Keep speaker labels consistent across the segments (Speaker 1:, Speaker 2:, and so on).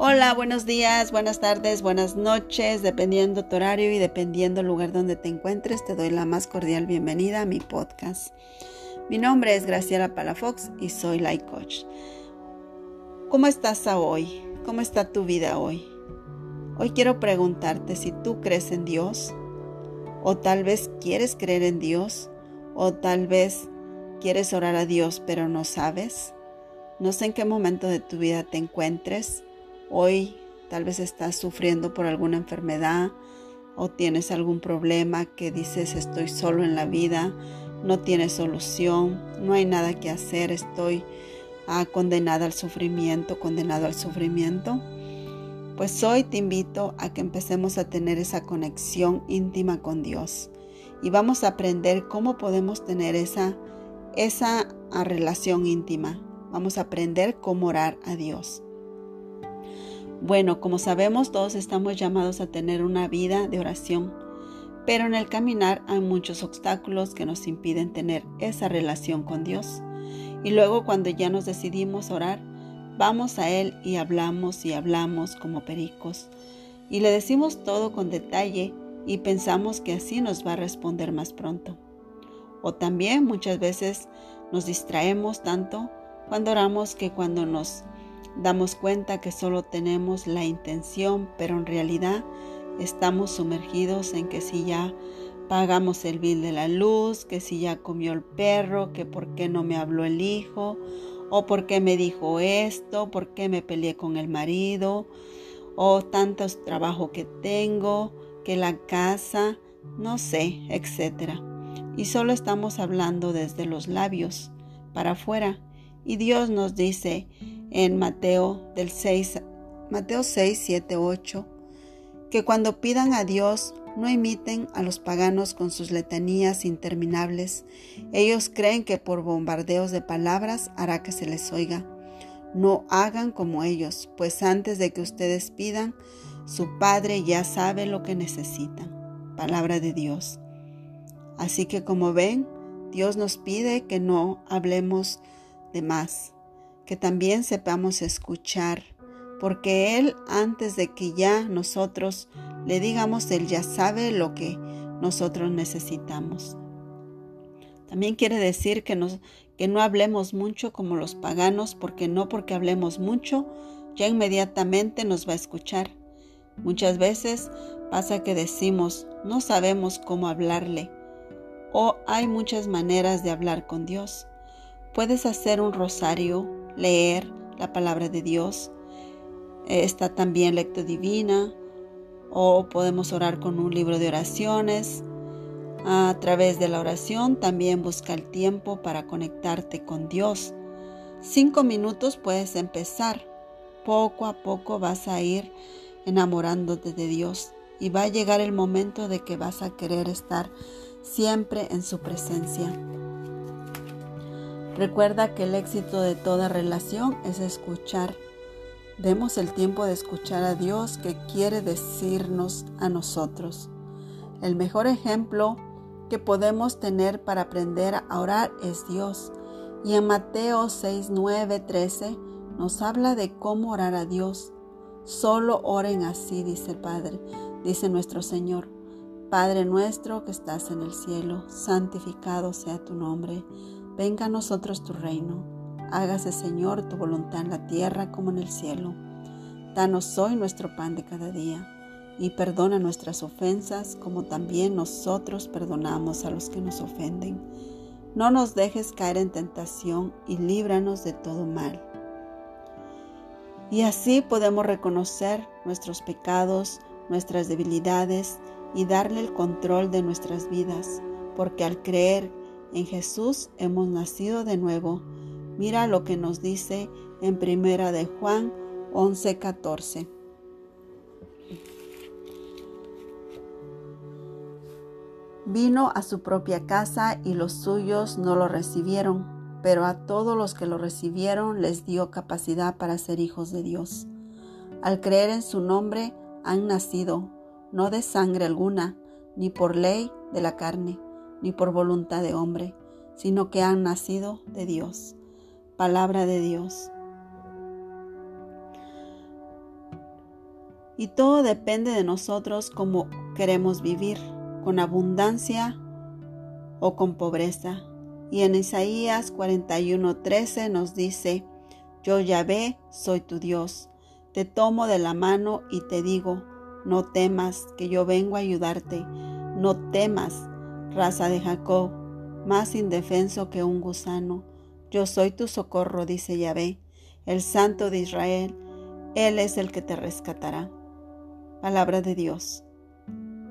Speaker 1: Hola, buenos días, buenas tardes, buenas noches, dependiendo tu horario y dependiendo el lugar donde te encuentres, te doy la más cordial bienvenida a mi podcast. Mi nombre es Graciela Palafox y soy Life Coach. ¿Cómo estás hoy? ¿Cómo está tu vida hoy? Hoy quiero preguntarte si tú crees en Dios, o tal vez quieres creer en Dios, o tal vez quieres orar a Dios pero no sabes. No sé en qué momento de tu vida te encuentres Hoy tal vez estás sufriendo por alguna enfermedad o tienes algún problema que dices estoy solo en la vida, no tienes solución, no hay nada que hacer, estoy ah, condenada al sufrimiento, condenado al sufrimiento. Pues hoy te invito a que empecemos a tener esa conexión íntima con Dios y vamos a aprender cómo podemos tener esa, esa ah, relación íntima. Vamos a aprender cómo orar a Dios. Bueno, como sabemos, todos estamos llamados a tener una vida de oración, pero en el caminar hay muchos obstáculos que nos impiden tener esa relación con Dios. Y luego cuando ya nos decidimos orar, vamos a Él y hablamos y hablamos como pericos. Y le decimos todo con detalle y pensamos que así nos va a responder más pronto. O también muchas veces nos distraemos tanto cuando oramos que cuando nos damos cuenta que solo tenemos la intención, pero en realidad estamos sumergidos en que si ya pagamos el bill de la luz, que si ya comió el perro, que por qué no me habló el hijo, o por qué me dijo esto, por qué me peleé con el marido, o tantos trabajos que tengo, que la casa, no sé, etcétera. Y solo estamos hablando desde los labios para afuera. Y Dios nos dice, en Mateo del 6, Mateo 6, 7, 8, que cuando pidan a Dios no imiten a los paganos con sus letanías interminables. Ellos creen que por bombardeos de palabras hará que se les oiga. No hagan como ellos, pues antes de que ustedes pidan, su Padre ya sabe lo que necesitan. Palabra de Dios. Así que como ven, Dios nos pide que no hablemos de más, que también sepamos escuchar, porque Él antes de que ya nosotros le digamos, Él ya sabe lo que nosotros necesitamos. También quiere decir que, que no hablemos mucho como los paganos, porque no porque hablemos mucho, ya inmediatamente nos va a escuchar. Muchas veces pasa que decimos, no sabemos cómo hablarle, o hay muchas maneras de hablar con Dios. Puedes hacer un rosario leer la palabra de Dios. Está también lectura divina o podemos orar con un libro de oraciones. A través de la oración también busca el tiempo para conectarte con Dios. Cinco minutos puedes empezar. Poco a poco vas a ir enamorándote de Dios y va a llegar el momento de que vas a querer estar siempre en su presencia. Recuerda que el éxito de toda relación es escuchar. Demos el tiempo de escuchar a Dios que quiere decirnos a nosotros. El mejor ejemplo que podemos tener para aprender a orar es Dios. Y en Mateo 6, 9, 13 nos habla de cómo orar a Dios. Solo oren así, dice el Padre, dice nuestro Señor. Padre nuestro que estás en el cielo, santificado sea tu nombre Venga a nosotros tu reino. Hágase, Señor, tu voluntad en la tierra como en el cielo. Danos hoy nuestro pan de cada día y perdona nuestras ofensas como también nosotros perdonamos a los que nos ofenden. No nos dejes caer en tentación y líbranos de todo mal. Y así podemos reconocer nuestros pecados, nuestras debilidades y darle el control de nuestras vidas, porque al creer en Jesús hemos nacido de nuevo. Mira lo que nos dice en Primera de Juan 11:14. Vino a su propia casa y los suyos no lo recibieron, pero a todos los que lo recibieron les dio capacidad para ser hijos de Dios. Al creer en su nombre han nacido, no de sangre alguna, ni por ley de la carne ni por voluntad de hombre, sino que han nacido de Dios. Palabra de Dios. Y todo depende de nosotros cómo queremos vivir, con abundancia o con pobreza. Y en Isaías 41:13 nos dice, yo Yahvé soy tu Dios, te tomo de la mano y te digo, no temas, que yo vengo a ayudarte, no temas, raza de Jacob, más indefenso que un gusano. Yo soy tu socorro, dice Yahvé, el Santo de Israel, Él es el que te rescatará. Palabra de Dios.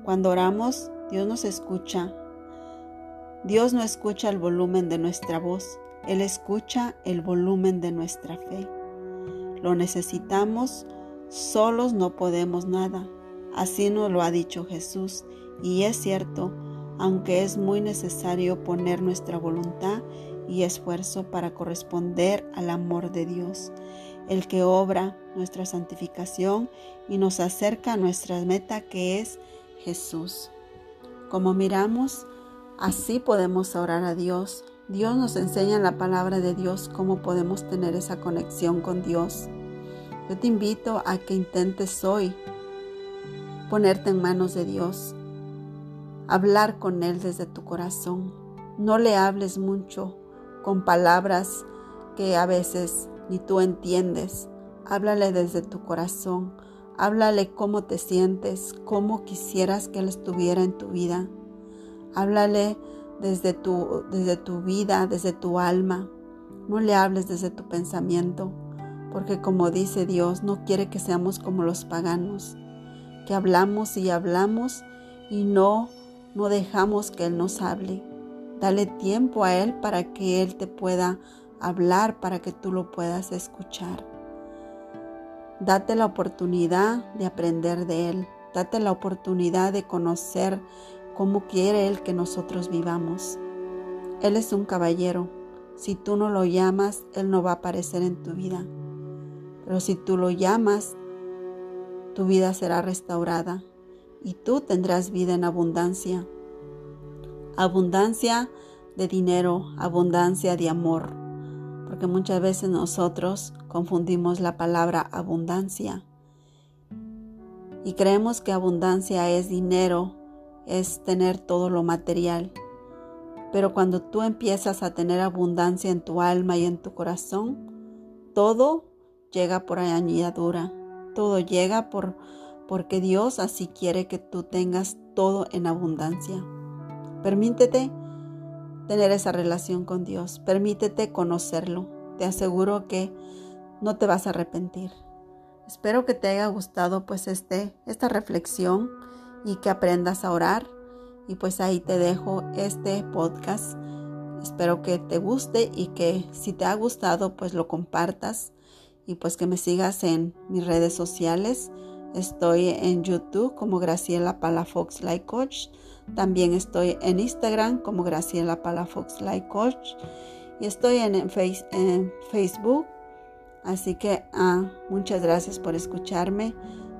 Speaker 1: Cuando oramos, Dios nos escucha. Dios no escucha el volumen de nuestra voz, Él escucha el volumen de nuestra fe. Lo necesitamos, solos no podemos nada. Así nos lo ha dicho Jesús, y es cierto, aunque es muy necesario poner nuestra voluntad y esfuerzo para corresponder al amor de Dios, el que obra nuestra santificación y nos acerca a nuestra meta que es Jesús. Como miramos, así podemos orar a Dios. Dios nos enseña en la palabra de Dios cómo podemos tener esa conexión con Dios. Yo te invito a que intentes hoy ponerte en manos de Dios, hablar con Él desde tu corazón. No le hables mucho con palabras que a veces ni tú entiendes. Háblale desde tu corazón. Háblale cómo te sientes, cómo quisieras que Él estuviera en tu vida. Háblale desde tu, desde tu vida, desde tu alma. No le hables desde tu pensamiento, porque como dice Dios, no quiere que seamos como los paganos que hablamos y hablamos y no, no dejamos que Él nos hable. Dale tiempo a Él para que Él te pueda hablar, para que tú lo puedas escuchar. Date la oportunidad de aprender de Él. Date la oportunidad de conocer cómo quiere Él que nosotros vivamos. Él es un caballero. Si tú no lo llamas, Él no va a aparecer en tu vida. Pero si tú lo llamas, tu vida será restaurada y tú tendrás vida en abundancia. Abundancia de dinero, abundancia de amor, porque muchas veces nosotros confundimos la palabra abundancia y creemos que abundancia es dinero, es tener todo lo material. Pero cuando tú empiezas a tener abundancia en tu alma y en tu corazón, todo llega por añadidura todo llega por, porque Dios así quiere que tú tengas todo en abundancia. Permítete tener esa relación con Dios, permítete conocerlo. Te aseguro que no te vas a arrepentir. Espero que te haya gustado pues este, esta reflexión y que aprendas a orar. Y pues ahí te dejo este podcast. Espero que te guste y que si te ha gustado pues lo compartas y pues que me sigas en mis redes sociales. Estoy en YouTube como Graciela Palafox Life Coach. También estoy en Instagram como Graciela Palafox Life Coach. Y estoy en, Facebook. Así que ah, muchas gracias por escucharme.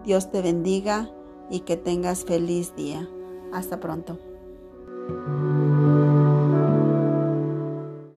Speaker 1: Dios te bendiga y que tengas feliz día. Hasta pronto.